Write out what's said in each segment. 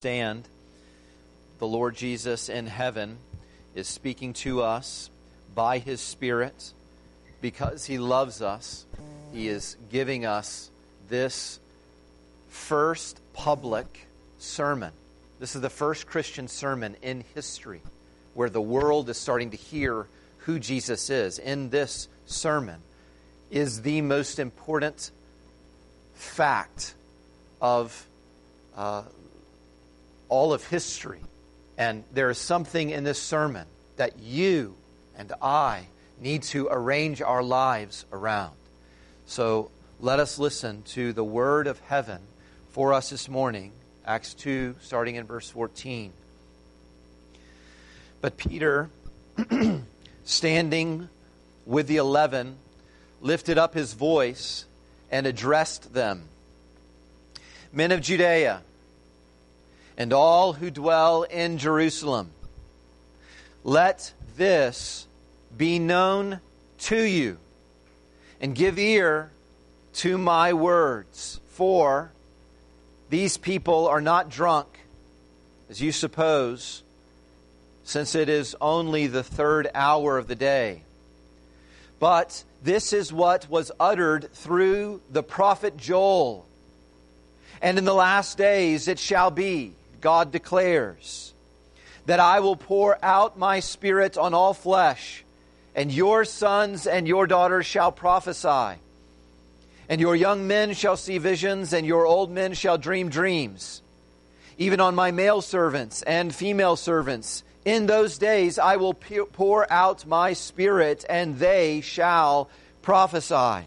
stand, the Lord Jesus in heaven is speaking to us by his Spirit because he loves us. He is giving us this first public sermon. This is the first Christian sermon in history where the world is starting to hear who Jesus is. In this sermon is the most important fact of uh, all of history. And there is something in this sermon that you and I need to arrange our lives around. So let us listen to the word of heaven for us this morning, Acts 2, starting in verse 14. But Peter, standing with the eleven, lifted up his voice and addressed them Men of Judea, and all who dwell in Jerusalem. Let this be known to you, and give ear to my words, for these people are not drunk, as you suppose, since it is only the third hour of the day. But this is what was uttered through the prophet Joel. And in the last days it shall be God declares, that I will pour out my spirit on all flesh, and your sons and your daughters shall prophesy. And your young men shall see visions, and your old men shall dream dreams. Even on my male servants and female servants, in those days I will pour out my spirit, and they shall prophesy.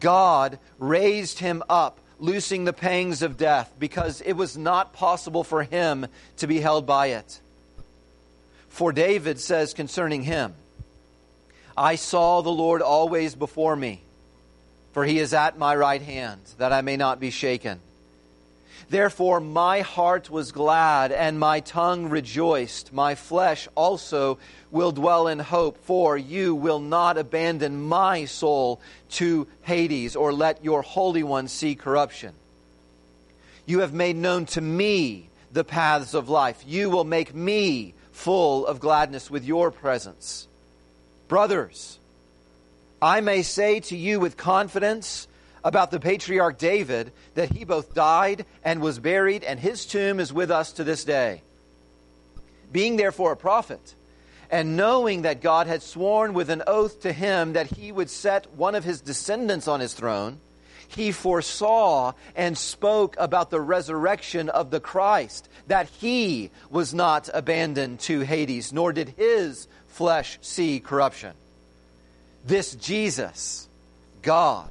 God raised him up, loosing the pangs of death, because it was not possible for him to be held by it. For David says concerning him, I saw the Lord always before me, for he is at my right hand, that I may not be shaken. Therefore, my heart was glad and my tongue rejoiced. My flesh also will dwell in hope, for you will not abandon my soul to Hades or let your Holy One see corruption. You have made known to me the paths of life. You will make me full of gladness with your presence. Brothers, I may say to you with confidence, about the patriarch David that he both died and was buried, and his tomb is with us to this day. Being therefore a prophet, and knowing that God had sworn with an oath to him that he would set one of his descendants on his throne, he foresaw and spoke about the resurrection of the Christ, that he was not abandoned to Hades, nor did his flesh see corruption. This Jesus, God,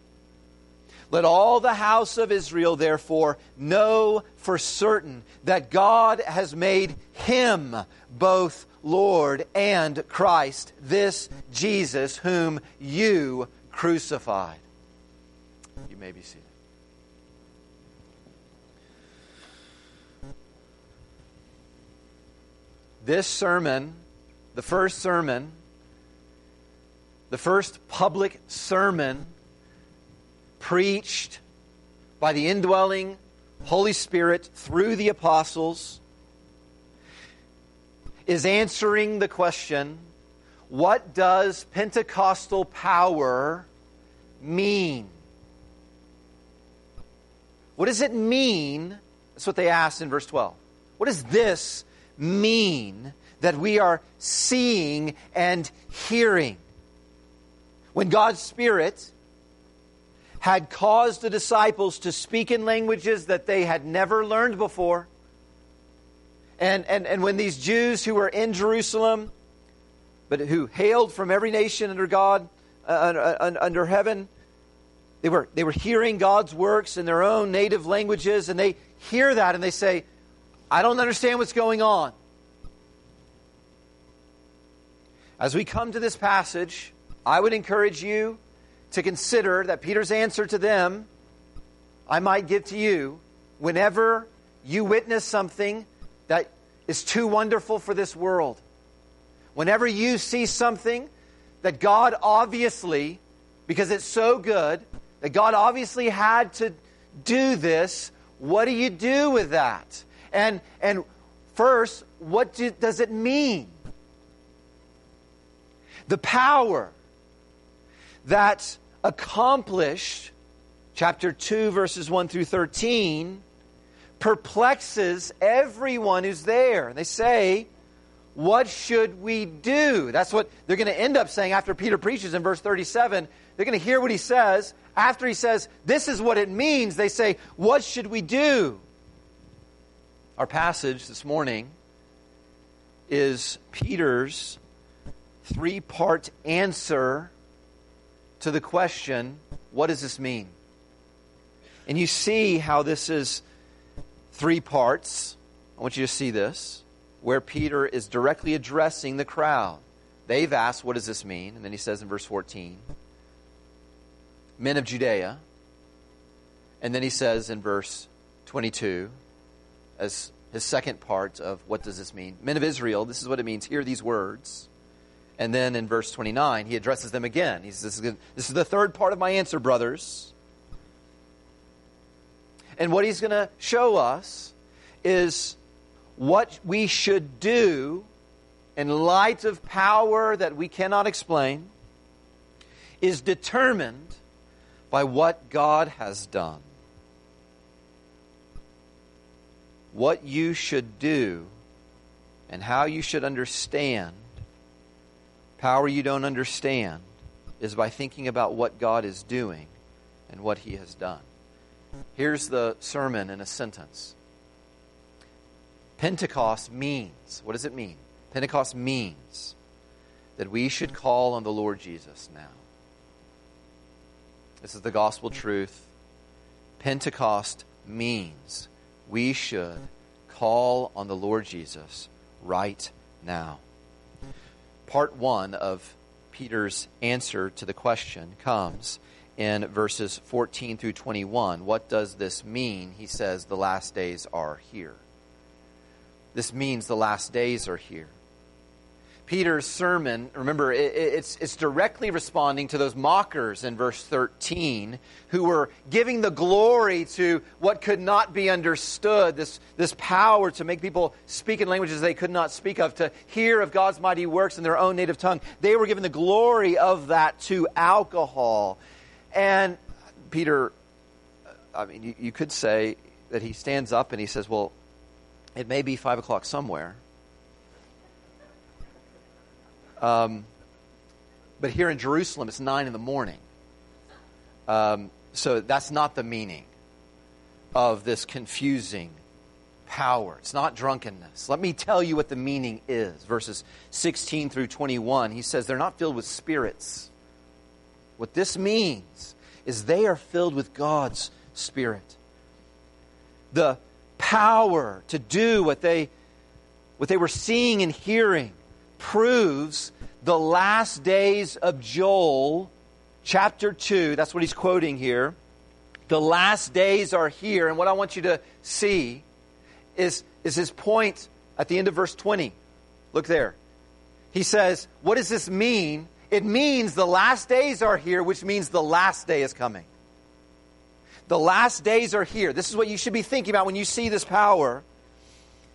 Let all the house of Israel, therefore, know for certain that God has made him both Lord and Christ, this Jesus whom you crucified. You may be seated. this sermon, the first sermon, the first public sermon preached by the indwelling Holy Spirit through the apostles, is answering the question what does Pentecostal power mean? What does it mean? That's what they asked in verse 12. What does this mean that we are seeing and hearing? When God's Spirit had caused the disciples to speak in languages that they had never learned before, and, and, and when these Jews who were in Jerusalem, but who hailed from every nation under God, uh, under heaven, they were, they were hearing God's works in their own native languages, and they hear that and they say, I don't understand what's going on. As we come to this passage, I would encourage you to consider that Peter's answer to them, I might give to you whenever you witness something that is too wonderful for this world. Whenever you see something that God obviously, because it's so good, that God obviously had to do this, what do you do with that? And, and first, what do, does it mean? The power that accomplished, chapter 2, verses 1 through 13, perplexes everyone who's there. They say, What should we do? That's what they're going to end up saying after Peter preaches in verse 37. They're going to hear what he says. After he says, This is what it means, they say, What should we do? Our passage this morning is Peter's three part answer to the question, What does this mean? And you see how this is three parts. I want you to see this, where Peter is directly addressing the crowd. They've asked, What does this mean? And then he says in verse 14, Men of Judea. And then he says in verse 22, as his second part of what does this mean? Men of Israel, this is what it means. Hear these words. And then in verse 29, he addresses them again. He says, This is the third part of my answer, brothers. And what he's going to show us is what we should do in light of power that we cannot explain is determined by what God has done. What you should do and how you should understand power you don't understand is by thinking about what God is doing and what He has done. Here's the sermon in a sentence Pentecost means, what does it mean? Pentecost means that we should call on the Lord Jesus now. This is the gospel truth. Pentecost means we should call on the Lord Jesus right now. Part one of Peter's answer to the question comes in verses 14 through 21. What does this mean? He says, The last days are here. This means the last days are here. Peter's sermon, remember, it's, it's directly responding to those mockers in verse 13 who were giving the glory to what could not be understood, this, this power to make people speak in languages they could not speak of, to hear of God's mighty works in their own native tongue. They were giving the glory of that to alcohol. And Peter, uh, I mean, you, you could say that he stands up and he says, Well, it may be five o'clock somewhere um, but here in Jerusalem, it's nine in the morning. Um, so that's not the meaning of this confusing power. It's not drunkenness. Let me tell you what the meaning is. Verses 16 through 21, he says they're not filled with spirits. What this means is they are filled with God's Spirit. The power to do what they, what they were seeing and hearing proves the last days of Joel, chapter 2. That's what he's quoting here. The last days are here. And what I want you to see is, is his point at the end of verse 20. Look there. He says, What does this mean? It means the last days are here, which means the last day is coming. The last days are here. This is what you should be thinking about when you see this power.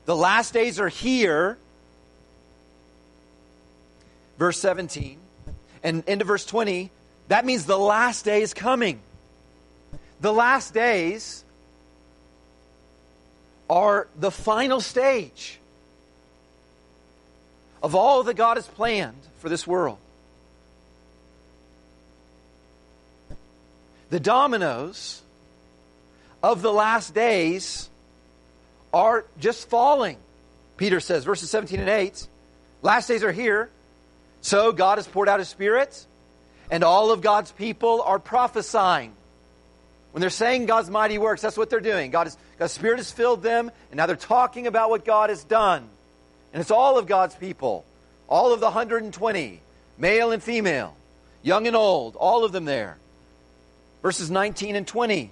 The last days are here. Verse 17. And into verse 20, that means the last day is coming. The last days are the final stage of all that God has planned for this world. The dominoes of the last days are just falling. Peter says, verses 17 and 8 Last days are here, so God has poured out his Spirit, and all of God's people are prophesying. When they're saying God's mighty works, that's what they're doing. God is, God's Spirit has filled them, and now they're talking about what God has done. And it's all of God's people, all of the 120, male and female, young and old, all of them there. Verses 19 and 20.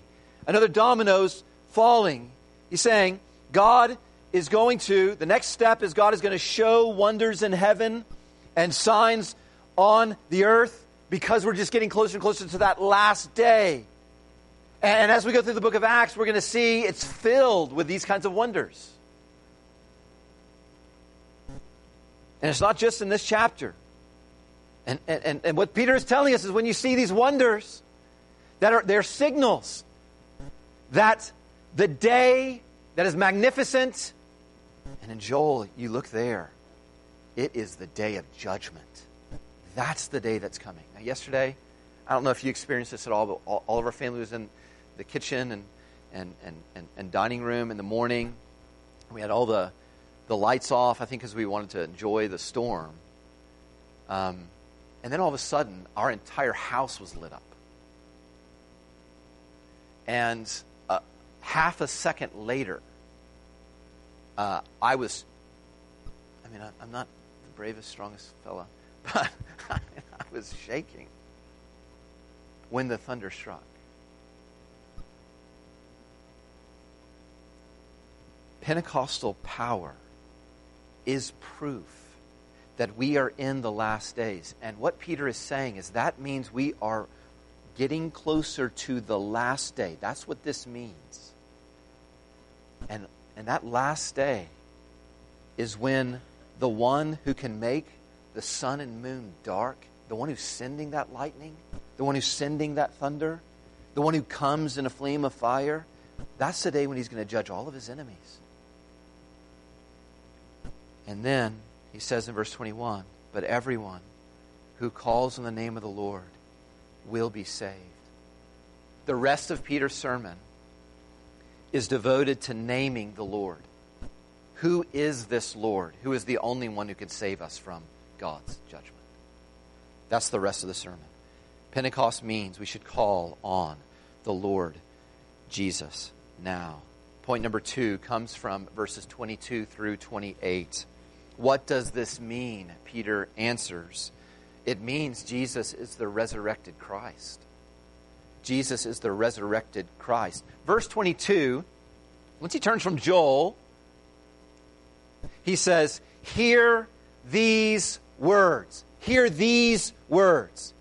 Another dominoes falling. He's saying, God is going to, the next step is God is going to show wonders in heaven and signs on the earth because we're just getting closer and closer to that last day. And as we go through the book of Acts, we're going to see it's filled with these kinds of wonders. And it's not just in this chapter. And, and, and what Peter is telling us is when you see these wonders, that are they're signals that the day that is magnificent, and in Joel, you look there, it is the day of judgment. That's the day that's coming. Now, yesterday, I don't know if you experienced this at all, but all, all of our family was in the kitchen and, and, and, and, and dining room in the morning. We had all the, the lights off, I think, because we wanted to enjoy the storm. Um, and then all of a sudden, our entire house was lit up. And uh, half a second later, uh, I was, I mean, I, am not bravest, strongest fella, but I was shaking when the thunder struck. Pentecostal power is proof that we are in the last days. And what Peter is saying is that means we are getting closer to the last day. That's what this means. And, and that last day is when the one who can make the sun and moon dark, the one who's sending that lightning, the one who's sending that thunder, the one who comes in a flame of fire, that's the day when he's going to judge all of his enemies. And then he says in verse 21 But everyone who calls on the name of the Lord will be saved. The rest of Peter's sermon is devoted to naming the Lord. Who is this Lord? Who is the only one who can save us from God's judgment? That's the rest of the sermon. Pentecost means we should call on the Lord Jesus now. Point number two comes from verses 22 through 28. What does this mean? Peter answers. It means Jesus is the resurrected Christ. Jesus is the resurrected Christ. Verse 22, once he turns from Joel, he says, Hear these words. Hear these words.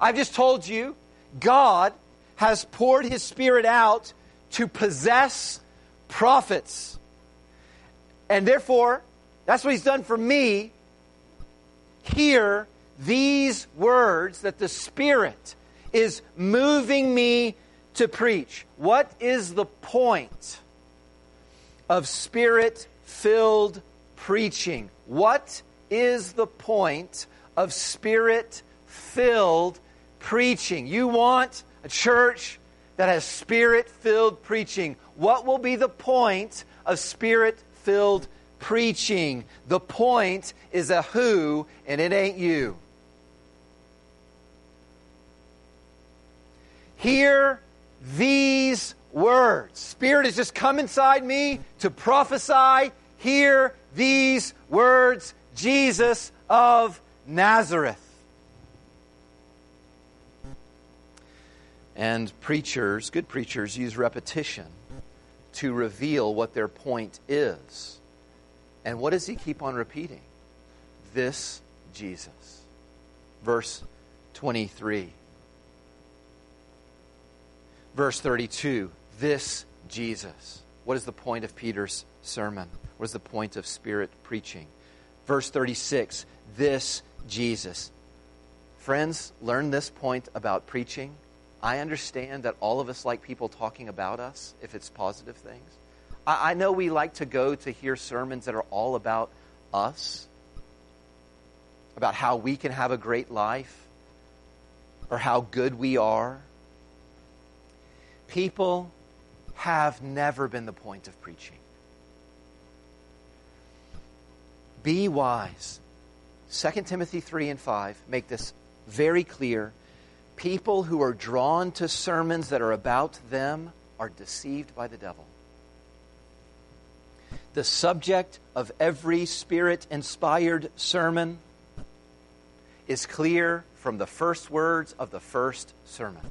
I've just told you, God has poured his Spirit out to possess prophets. And therefore, that's what he's done for me. Hear these words that the Spirit is moving me to preach. What is the point of Spirit filled preaching? What is the point of Spirit filled preaching? You want a church that has Spirit filled preaching. What will be the point of Spirit filled preaching? The point is a who, and it ain't you. Hear these words. Spirit has just come inside me to prophesy. Hear these words Jesus of Nazareth. And preachers, good preachers, use repetition to reveal what their point is. And what does he keep on repeating? This Jesus. Verse 23. Verse 32. This Jesus. What is the point of Peter's sermon? What is the point of Spirit preaching? Verse 36. This Jesus. Friends, learn this point about preaching. I understand that all of us like people talking about us if it's positive things. I, I know we like to go to hear sermons that are all about us, about how we can have a great life, or how good we are. People have never been the point of preaching. Be wise. 2 Timothy 3 and 5 make this very clear. People who are drawn to sermons that are about them are deceived by the devil. The subject of every spirit inspired sermon is clear from the first words of the first sermon.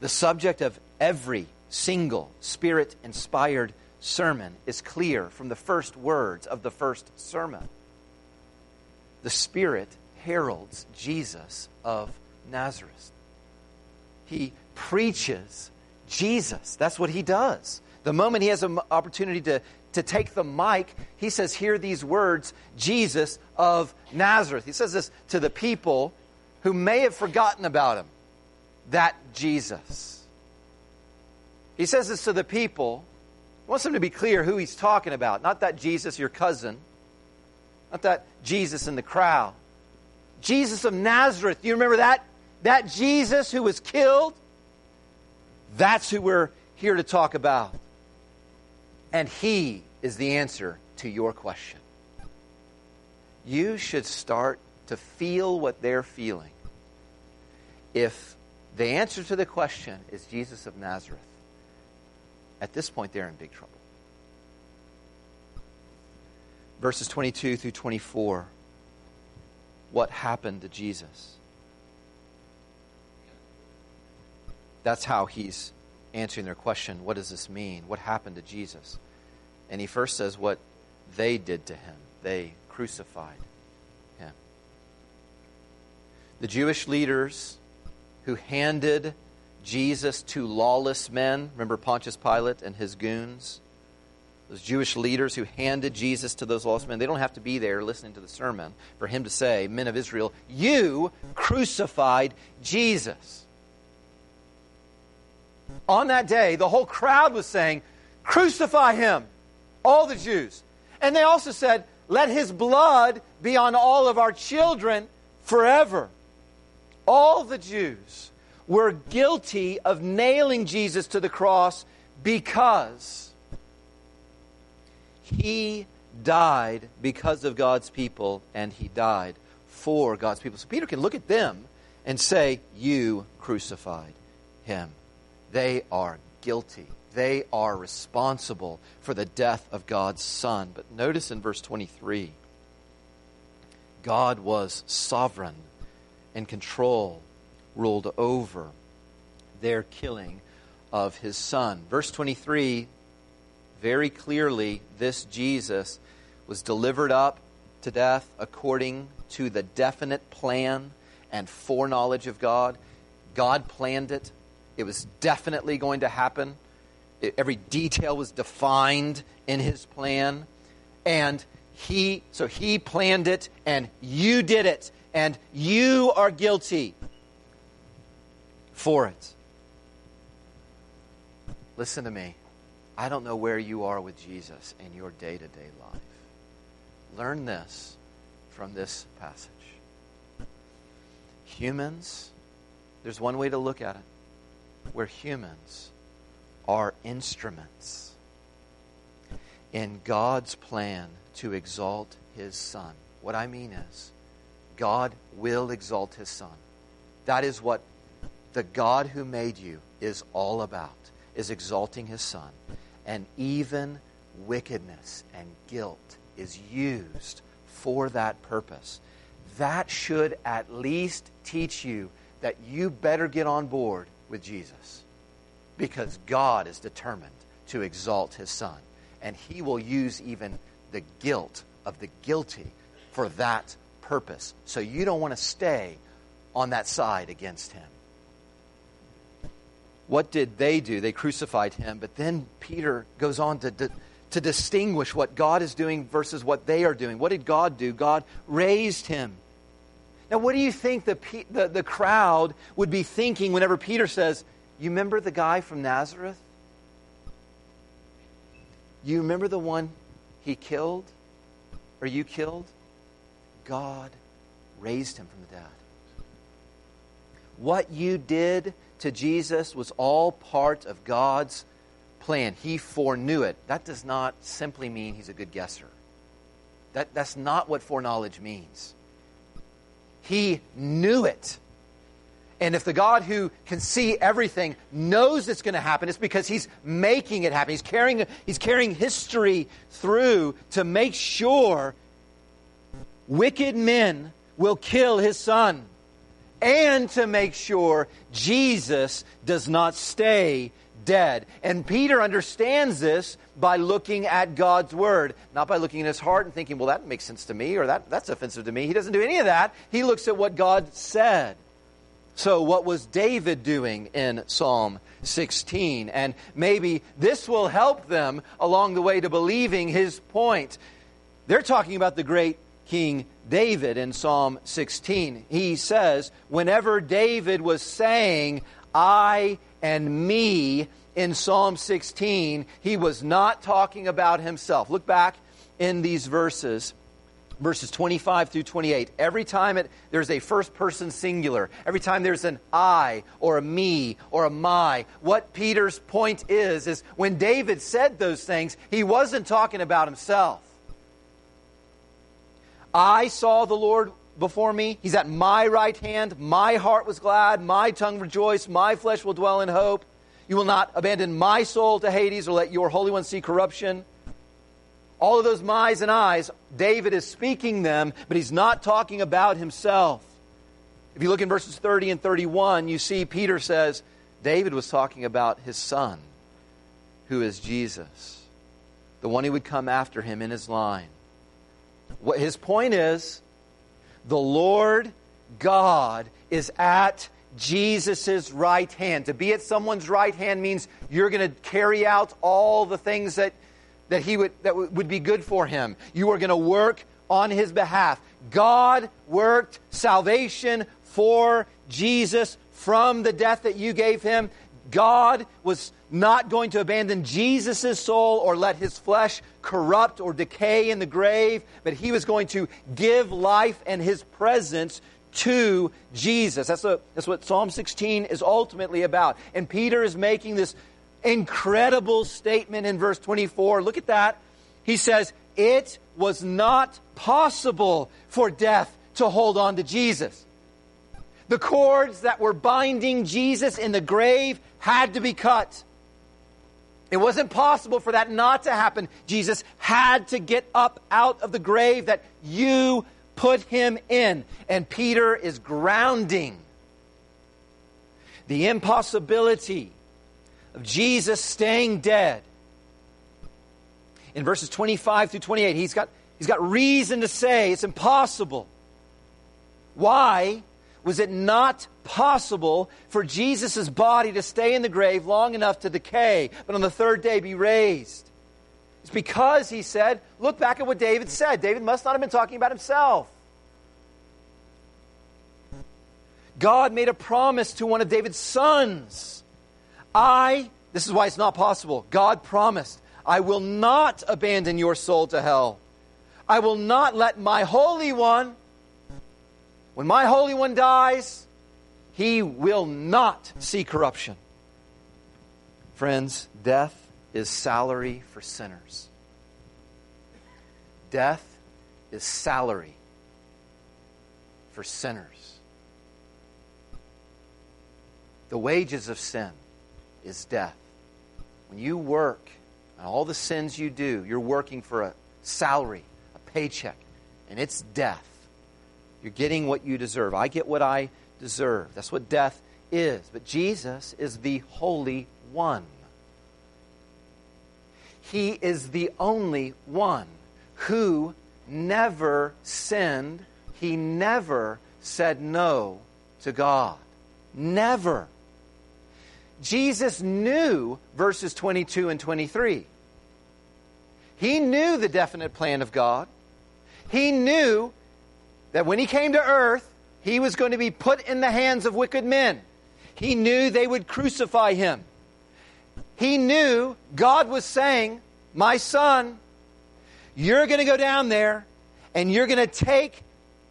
The subject of every single spirit inspired sermon is clear from the first words of the first sermon. The Spirit heralds Jesus of Nazareth. He preaches Jesus. That's what he does. The moment he has an opportunity to, to take the mic, he says, Hear these words Jesus of Nazareth. He says this to the people who may have forgotten about him. That Jesus. He says this to the people. Wants them to be clear who he's talking about. Not that Jesus, your cousin. Not that Jesus in the crowd. Jesus of Nazareth. Do you remember that? That Jesus who was killed? That's who we're here to talk about. And he is the answer to your question. You should start to feel what they're feeling. If the answer to the question is Jesus of Nazareth, at this point they're in big trouble. Verses 22 through 24 what happened to Jesus. That's how he's answering their question what does this mean? What happened to Jesus? And he first says what they did to him. They crucified him. The Jewish leaders who handed Jesus to lawless men, remember Pontius Pilate and his goons? those Jewish leaders who handed Jesus to those lost men, they don't have to be there listening to the sermon for him to say, Men of Israel, you crucified Jesus. On that day, the whole crowd was saying, Crucify him, all the Jews. And they also said, Let his blood be on all of our children forever. All the Jews were guilty of nailing Jesus to the cross because he died because of God's people, and he died for God's people. So Peter can look at them and say, You crucified him. They are guilty. They are responsible for the death of God's Son. But notice in verse 23 God was sovereign and control, ruled over their killing of his Son. Verse 23 very clearly this Jesus was delivered up to death according to the definite plan and foreknowledge of God. God planned it, it was definitely going to happen. Every detail was defined in his plan. And he, so he planned it, and you did it, and you are guilty for it. Listen to me. I don't know where you are with Jesus in your day to day life. Learn this from this passage. Humans, there's one way to look at it. Where humans are instruments in God's plan to exalt his Son. What I mean is, God will exalt his Son. That is what the God who made you is all about, is exalting his Son and even wickedness and guilt is used for that purpose. That should at least teach you that you better get on board with Jesus because God is determined to exalt his Son. And he will use even the guilt of the guilty for that purpose. So you don't want to stay on that side against him. What did they do? They crucified him. But then Peter goes on to, to, to distinguish what God is doing versus what they are doing. What did God do? God raised him. Now, what do you think the, the, the crowd would be thinking whenever Peter says, You remember the guy from Nazareth? You remember the one he killed? Or you killed? God raised him from the dead. What you did to Jesus was all part of God's plan. He foreknew it. That does not simply mean he's a good guesser. That, that's not what foreknowledge means. He knew it. And if the God who can see everything knows it's going to happen, it's because he's making it happen. He's carrying, he's carrying history through to make sure wicked men will kill his son and to make sure Jesus does not stay dead. And Peter understands this by looking at God's word, not by looking at his heart and thinking, well, that makes sense to me or that, that's offensive to me. He doesn't do any of that. He looks at what God said. So, what was David doing in Psalm 16? And maybe this will help them along the way to believing his point. They're talking about the great King David in Psalm 16. He says, whenever David was saying, I and me in Psalm 16, he was not talking about himself. Look back in these verses verses 25 through 28 every time it, there's a first person singular every time there's an i or a me or a my what peter's point is is when david said those things he wasn't talking about himself I saw the Lord before me. He's at my right hand. My heart was glad. My tongue rejoiced. My flesh will dwell in hope. You will not abandon my soul to Hades or let your Holy One see corruption. All of those my's and I's, David is speaking them, but he's not talking about himself. If you look in verses 30 and 31, you see Peter says David was talking about his son, who is Jesus, the one who would come after him in his line. What his point is the Lord God is at Jesus' right hand. To be at someone's right hand means you're going to carry out all the things that, that, he would, that would be good for him. You are going to work on his behalf. God worked salvation for Jesus from the death that you gave him. God was not going to abandon Jesus' soul or let his flesh corrupt or decay in the grave, but he was going to give life and his presence to Jesus. That's, a, that's what Psalm 16 is ultimately about. And Peter is making this incredible statement in verse 24. Look at that. He says, It was not possible for death to hold on to Jesus. The cords that were binding Jesus in the grave had to be cut. It wasn't possible for that not to happen. Jesus had to get up out of the grave that you put him in. And Peter is grounding the impossibility of Jesus staying dead. In verses 25 through 28, he's got, he's got reason to say it's impossible. Why? Was it not possible for Jesus' body to stay in the grave long enough to decay, but on the third day be raised? It's because he said, look back at what David said. David must not have been talking about himself. God made a promise to one of David's sons. I, this is why it's not possible. God promised, I will not abandon your soul to hell. I will not let my Holy One when my Holy One dies, he will not see corruption. Friends, death is salary for sinners. Death is salary for sinners. The wages of sin is death. When you work, and all the sins you do, you're working for a salary, a paycheck, and it's death. You're getting what you deserve. I get what I deserve. That's what death is. But Jesus is the Holy One. He is the only one who never sinned. He never said no to God. Never. Jesus knew verses 22 and 23. He knew the definite plan of God. He knew that when he came to earth, he was going to be put in the hands of wicked men. He knew they would crucify him. He knew God was saying, My son, you're going to go down there and you're going to take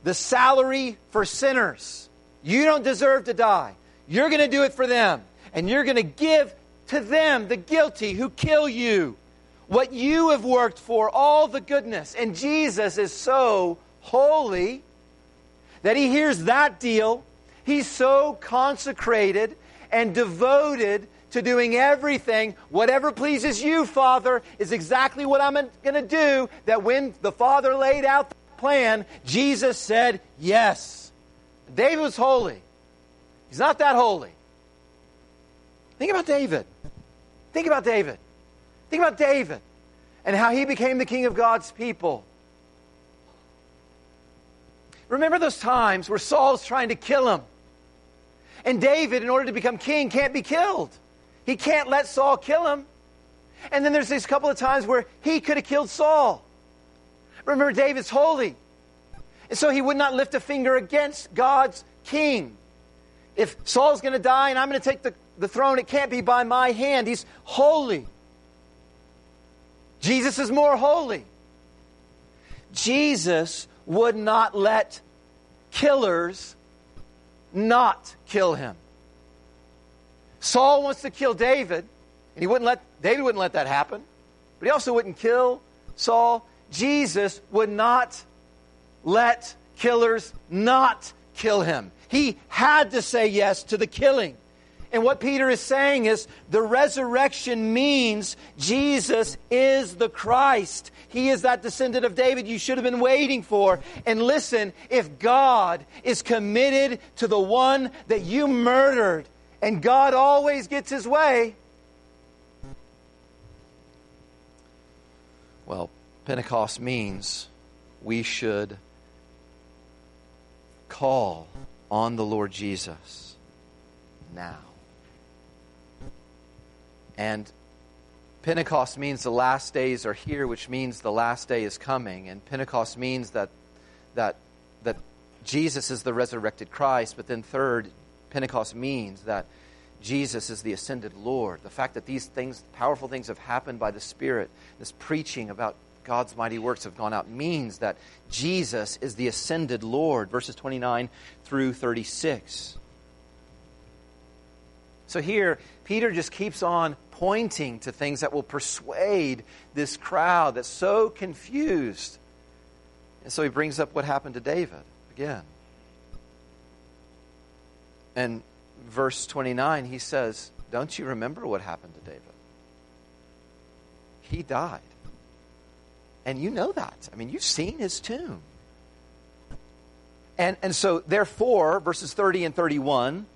the salary for sinners. You don't deserve to die. You're going to do it for them. And you're going to give to them, the guilty who kill you, what you have worked for, all the goodness. And Jesus is so holy that he hears that deal. He's so consecrated and devoted to doing everything. Whatever pleases you, Father, is exactly what I'm going to do. That when the Father laid out the plan, Jesus said, Yes. David was holy. He's not that holy. Think about David. Think about David. Think about David and how he became the king of God's people. Remember those times where Saul's trying to kill him? And David, in order to become king, can't be killed. He can't let Saul kill him. And then there's these couple of times where he could have killed Saul. Remember, David's holy. And so he would not lift a finger against God's king. If Saul's going to die and I'm going to take the, the throne, it can't be by my hand. He's holy. Jesus is more holy. Jesus would not let killers not kill him. Saul wants to kill David, and he wouldn't let David wouldn't let that happen. But he also wouldn't kill Saul. Jesus would not let killers not kill him. He had to say yes to the killing. And what Peter is saying is the resurrection means Jesus is the Christ. He is that descendant of David you should have been waiting for. And listen, if God is committed to the one that you murdered, and God always gets his way, well, Pentecost means we should call on the Lord Jesus now. And Pentecost means the last days are here, which means the last day is coming. And Pentecost means that, that, that Jesus is the resurrected Christ. But then, third, Pentecost means that Jesus is the ascended Lord. The fact that these things, powerful things, have happened by the Spirit, this preaching about God's mighty works have gone out, means that Jesus is the ascended Lord. Verses 29 through 36. So here, Peter just keeps on pointing to things that will persuade this crowd that's so confused. And so he brings up what happened to David again. And verse 29, he says, Don't you remember what happened to David? He died. And you know that. I mean, you've seen his tomb. And, and so, therefore, verses 30 and 31,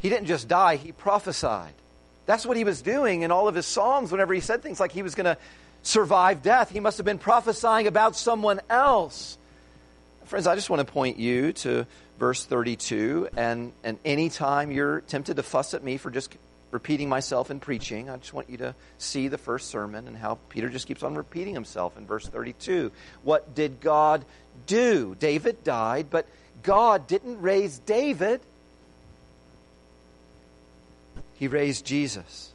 he didn't just die, he prophesied. That's what he was doing in all of his Psalms whenever he said things like he was going to survive death. He must have been prophesying about someone else. Friends, I just want to point you to verse 32. And, and anytime you're tempted to fuss at me for just repeating myself in preaching, I just want you to see the first sermon and how Peter just keeps on repeating himself in verse 32. What did God do? David died, but God didn't raise David. He raised Jesus.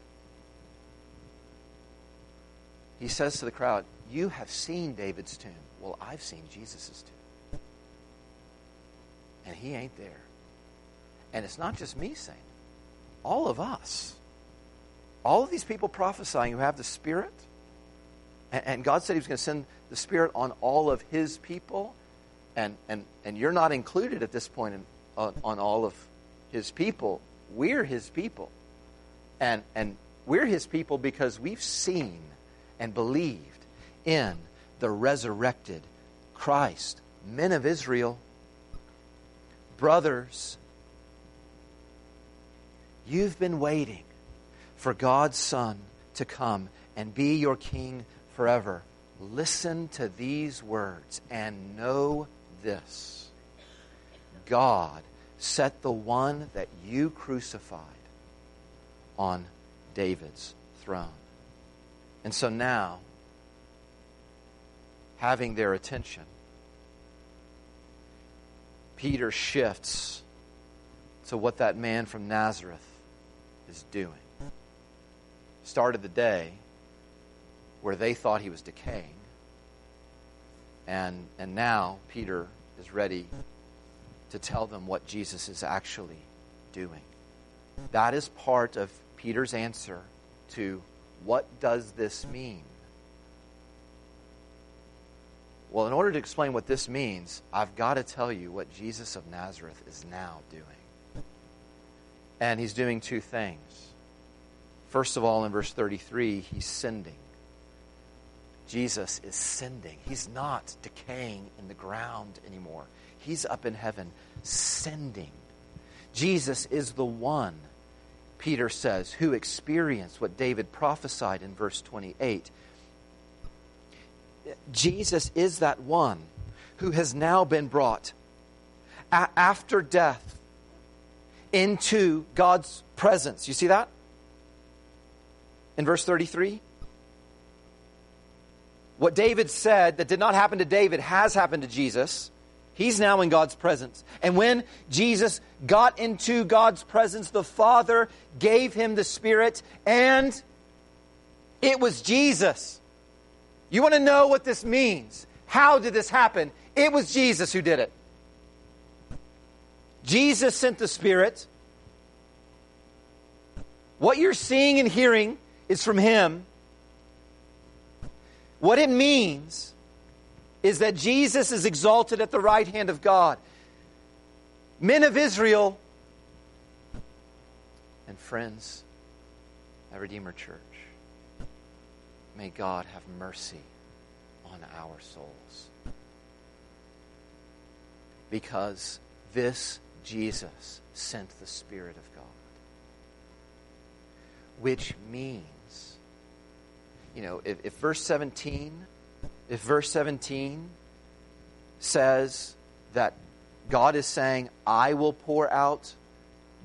He says to the crowd, You have seen David's tomb. Well, I've seen Jesus' tomb. And he ain't there. And it's not just me saying it, all of us. All of these people prophesying who have the Spirit, and, God said He was going to send the Spirit on all of His people, and, and, and you're not included at this point in, on, on all of His people. We're His people. And, and we're his people because we've seen and believed in the resurrected Christ. Men of Israel, brothers, you've been waiting for God's Son to come and be your king forever. Listen to these words and know this God set the one that you crucified on David's throne. And so now, having their attention, Peter shifts to what that man from Nazareth is doing. Started the day where they thought he was decaying. And, and now Peter is ready to tell them what Jesus is actually doing. That is part of Peter's answer to what does this mean? Well, in order to explain what this means, I've got to tell you what Jesus of Nazareth is now doing. And he's doing two things. First of all, in verse 33, he's sending. Jesus is sending. He's not decaying in the ground anymore. He's up in heaven sending. Jesus is the one, Peter says, who experienced what David prophesied in verse 28. Jesus is that one who has now been brought a- after death into God's presence. You see that? In verse 33? What David said that did not happen to David has happened to Jesus. He's now in God's presence. And when Jesus got into God's presence, the Father gave him the Spirit, and it was Jesus. You want to know what this means? How did this happen? It was Jesus who did it. Jesus sent the Spirit. What you're seeing and hearing is from Him. What it means is that Jesus is exalted at the right hand of God. Men of Israel and friends at Redeemer Church, may God have mercy on our souls. Because this Jesus sent the Spirit of God. Which means you know, if, if verse 17, if verse 17 says that God is saying, I will pour out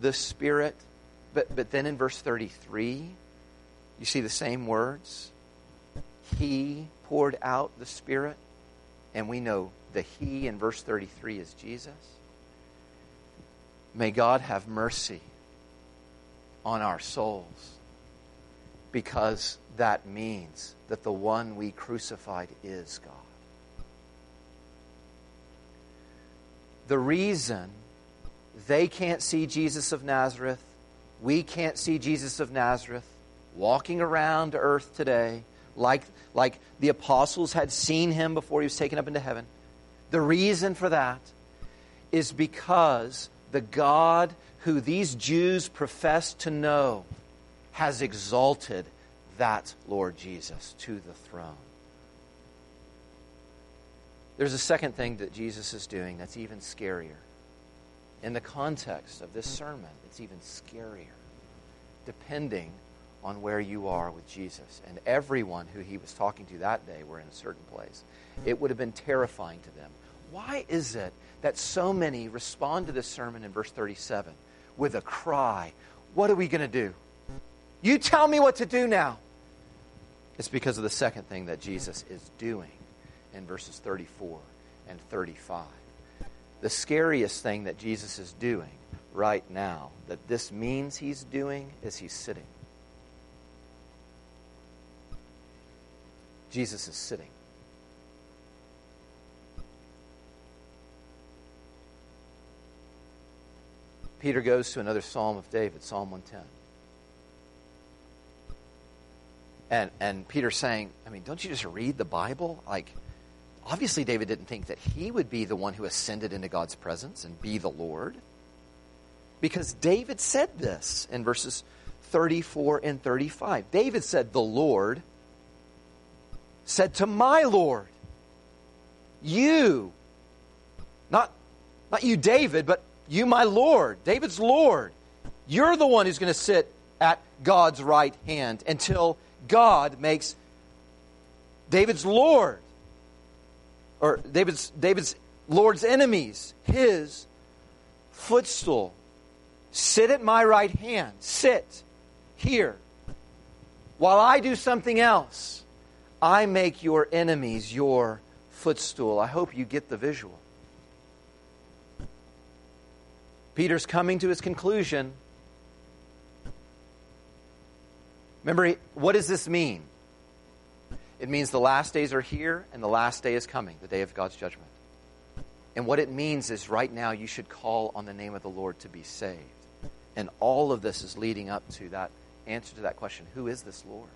the Spirit, but, but then in verse 33, you see the same words. He poured out the Spirit, and we know the He in verse 33 is Jesus. May God have mercy on our souls because that means that the one we crucified is God. The reason they can't see Jesus of Nazareth, we can't see Jesus of Nazareth walking around earth today like, like the apostles had seen him before he was taken up into heaven. The reason for that is because the God who these Jews profess to know has exalted that Lord Jesus to the throne. There's a second thing that Jesus is doing that's even scarier. In the context of this sermon, it's even scarier, depending on where you are with Jesus. And everyone who he was talking to that day were in a certain place. It would have been terrifying to them. Why is it that so many respond to this sermon in verse 37 with a cry, What are we going to do? You tell me what to do now. It's because of the second thing that Jesus is doing in verses 34 and 35. The scariest thing that Jesus is doing right now, that this means he's doing, is he's sitting. Jesus is sitting. Peter goes to another Psalm of David, Psalm 110. And, and Peter's saying, I mean, don't you just read the Bible? Like, obviously, David didn't think that he would be the one who ascended into God's presence and be the Lord. Because David said this in verses 34 and 35. David said, The Lord said to my Lord, You, not, not you, David, but you, my Lord, David's Lord, you're the one who's going to sit at God's right hand until God makes David's Lord, or David's, David's Lord's enemies, his footstool. Sit at my right hand. Sit here. While I do something else, I make your enemies your footstool. I hope you get the visual. Peter's coming to his conclusion. Remember, what does this mean? It means the last days are here and the last day is coming, the day of God's judgment. And what it means is right now you should call on the name of the Lord to be saved. And all of this is leading up to that answer to that question who is this Lord?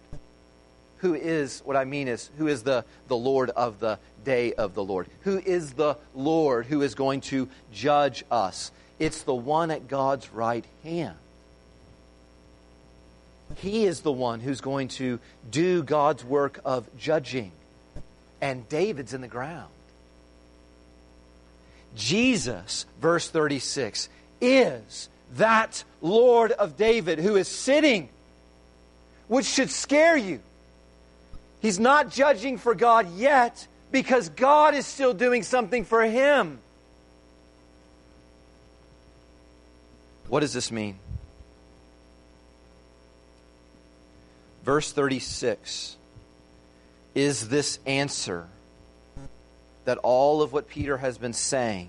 Who is, what I mean is, who is the, the Lord of the day of the Lord? Who is the Lord who is going to judge us? It's the one at God's right hand. He is the one who's going to do God's work of judging. And David's in the ground. Jesus, verse 36, is that Lord of David who is sitting, which should scare you. He's not judging for God yet because God is still doing something for him. What does this mean? Verse 36 is this answer that all of what Peter has been saying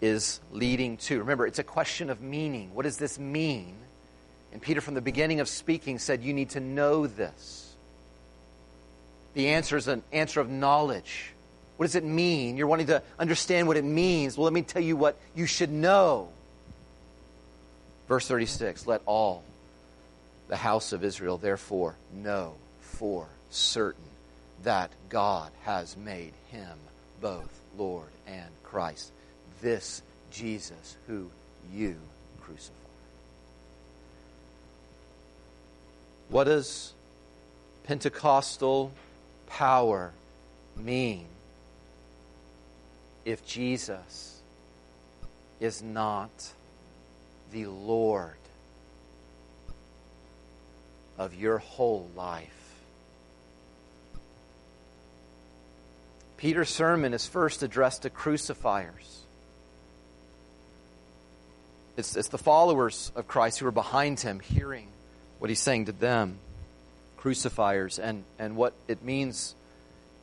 is leading to. Remember, it's a question of meaning. What does this mean? And Peter, from the beginning of speaking, said, You need to know this. The answer is an answer of knowledge. What does it mean? You're wanting to understand what it means. Well, let me tell you what you should know. Verse 36 Let all the house of Israel therefore know for certain that God has made him both Lord and Christ, this Jesus who you crucified. What does Pentecostal power mean if Jesus is not the Lord of your whole life? Peter's sermon is first addressed to crucifiers. It's, it's the followers of Christ who are behind him, hearing what he's saying to them, crucifiers. And, and what it means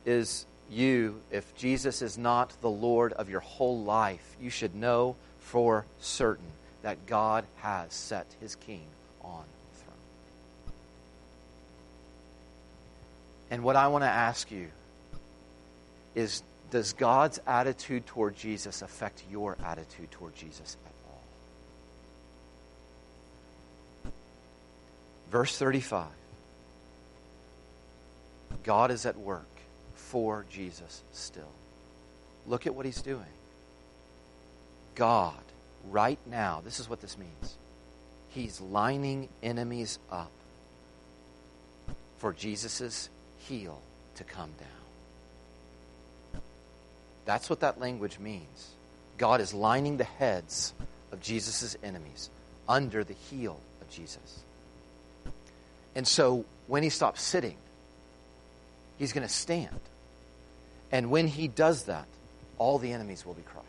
is you, if Jesus is not the Lord of your whole life, you should know for certain that God has set his king on the throne. And what I want to ask you is does God's attitude toward Jesus affect your attitude toward Jesus at all? Verse 35 God is at work for Jesus still. Look at what he's doing. God, right now, this is what this means. He's lining enemies up for Jesus' heel to come down. That's what that language means. God is lining the heads of Jesus' enemies under the heel of Jesus. And so when he stops sitting, he's going to stand. And when he does that, all the enemies will be crushed.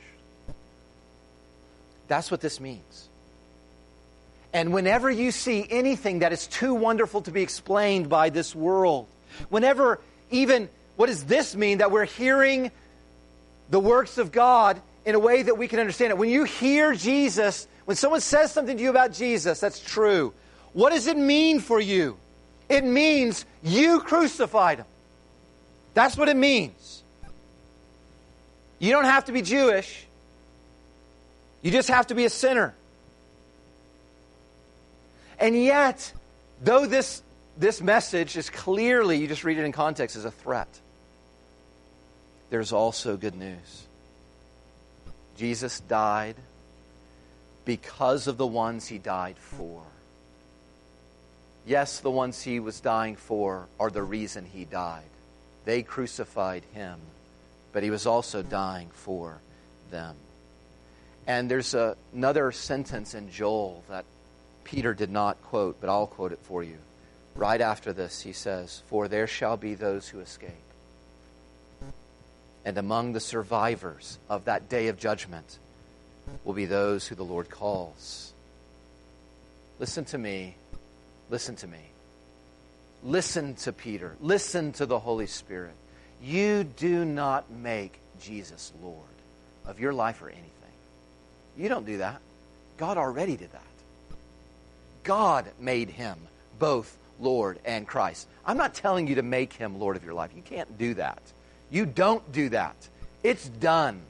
That's what this means. And whenever you see anything that is too wonderful to be explained by this world, whenever even, what does this mean? That we're hearing the works of God in a way that we can understand it. When you hear Jesus, when someone says something to you about Jesus, that's true. What does it mean for you? It means you crucified him. That's what it means. You don't have to be Jewish. You just have to be a sinner. And yet, though this, this message is clearly, you just read it in context, is a threat there's also good news. Jesus died because of the ones he died for. Yes, the ones he was dying for are the reason he died. They crucified him, but he was also dying for them. And there's a, another sentence in Joel that Peter did not quote, but I'll quote it for you. Right after this, he says, For there shall be those who escape. And among the survivors of that day of judgment will be those who the Lord calls. Listen to me. Listen to me. Listen to Peter. Listen to the Holy Spirit. You do not make Jesus Lord of your life or anything. You don't do that. God already did that. God made him both Lord and Christ. I'm not telling you to make him Lord of your life. You can't do that. You don't do that. It's done.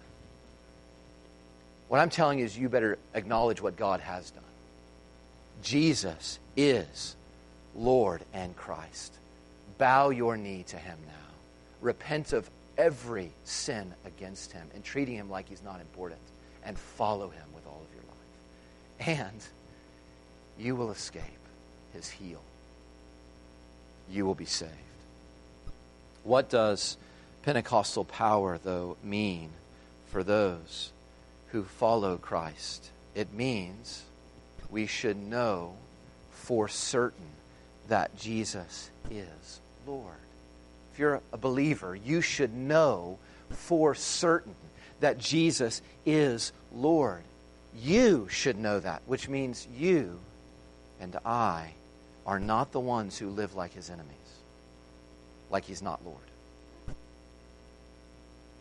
What I'm telling you is you better acknowledge what God has done. Jesus is Lord and Christ. Bow your knee to him now. Repent of every sin against him and treating him like he's not important and follow him with all of your life. And you will escape his heel. You will be saved. What does Pentecostal power, though, mean for those who follow Christ? It means we should know for certain that Jesus is Lord. If you're a believer, you should know for certain that Jesus is Lord. You should know that, which means you and I are not the ones who live like his enemies, like he's not Lord.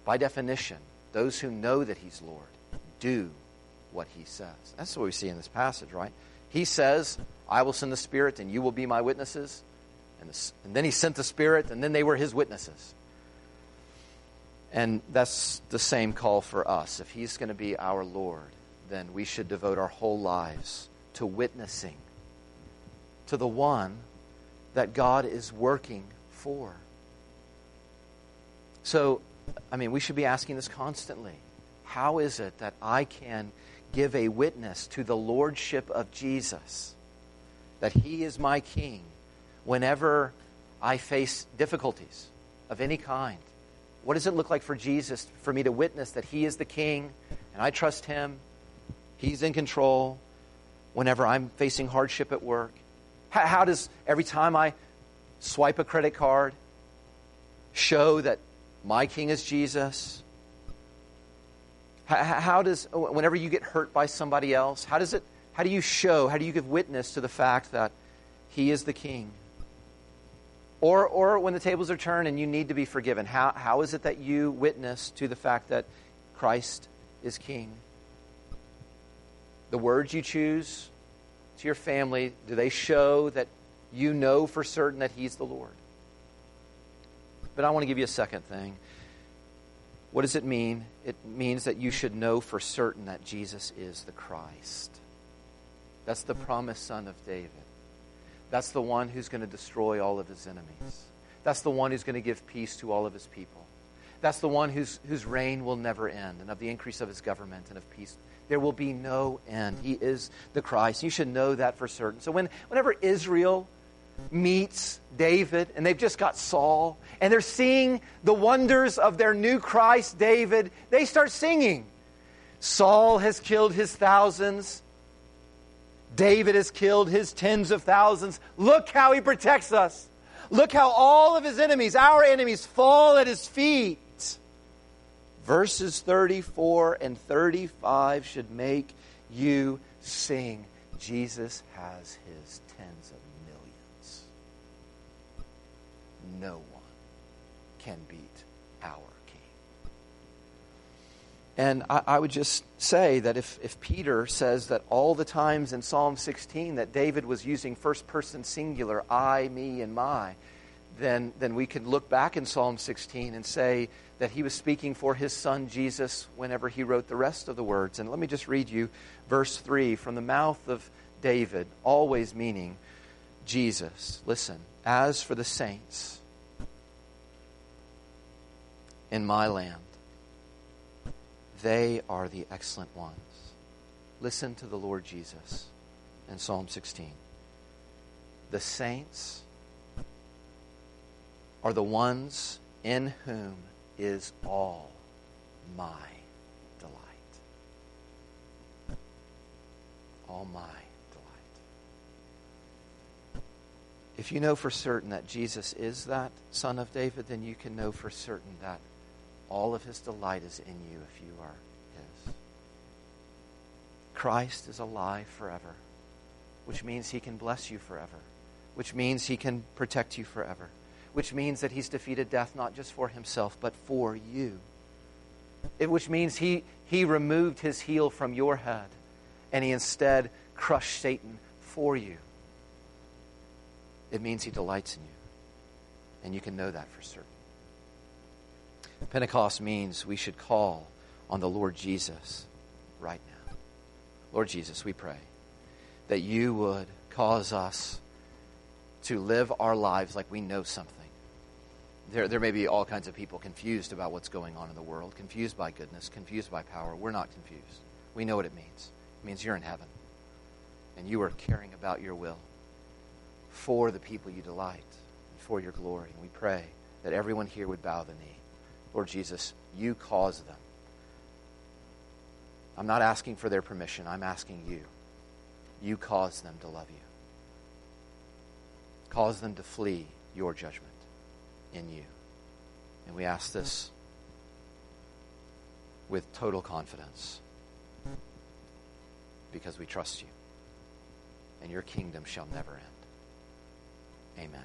By definition, those who know that he's Lord do what he says. That's what we see in this passage, right? He says, I will send the Spirit and you will be my witnesses. And, the, and then he sent the Spirit and then they were his witnesses. And that's the same call for us. If he's going to be our Lord, then we should devote our whole lives to witnessing to the one that God is working for. So, I mean, we should be asking this constantly. How is it that I can give a witness to the lordship of Jesus, that he is my king, whenever I face difficulties of any kind? What does it look like for Jesus for me to witness that he is the king and I trust him? He's in control whenever I'm facing hardship at work. How, how does every time I swipe a credit card show that my king is Jesus? How, how does, whenever you get hurt by somebody else, how does it, how do you show, how do you give witness to the fact that he is the king? Or, or when the tables are turned and you need to be forgiven, how, how is it that you witness to the fact that Christ is king? The words you choose to your family, do they show that you know for certain that He's the Lord? But I want to give you a second thing. What does it mean? It means that you should know for certain that Jesus is the Christ. That's the promised son of David. That's the one who's going to destroy all of his enemies. That's the one who's going to give peace to all of his people. That's the one whose, whose reign will never end, and of the increase of his government and of peace. There will be no end. He is the Christ. You should know that for certain. So when, whenever Israel meets David, and they've just got Saul, and they're seeing the wonders of their new Christ, David, they start singing. Saul has killed his thousands. David has killed his tens of thousands. Look how he protects us. Look how all of his enemies, our enemies, fall at his feet. Verses 34 and 35 should make you sing. Jesus has his tens of millions. No one can beat our King. And I, I, would just say that if, if Peter says that all the times in Psalm 16 that David was using first person singular, I, me, and my, then, then we could look back in Psalm 16 and say that he was speaking for his son Jesus whenever he wrote the rest of the words. And let me just read you verse 3 from the mouth of David, always meaning Jesus. Listen, as for the saints in my land, they are the excellent ones. Listen to the Lord Jesus in Psalm 16. The saints are the ones in whom is all my delight. All my delight. If you know for certain that Jesus is that Son of David, then you can know for certain that all of his delight is in you if you are his. Christ is alive forever, which means he can bless you forever, which means he can protect you forever, which means that he's defeated death not just for himself, but for you. It, which means he, he removed his heel from your head and he instead crushed Satan for you. It means he delights in you. And you can know that for certain. Pentecost means we should call on the Lord Jesus right now. Lord Jesus, we pray that you would cause us to live our lives like we know something. There, there may be all kinds of people confused about what's going on in the world, confused by goodness, confused by power. We're not confused. We know what it means. It means you're in heaven and you are caring about your will for the people you delight, and for your glory. And we pray that everyone here would bow the knee. Lord Jesus, you cause them. I'm not asking for their permission, I'm asking you. You cause them to love you. Cause them to flee your judgment in you. And we ask this with total confidence because we trust you and your kingdom shall never end. Amen.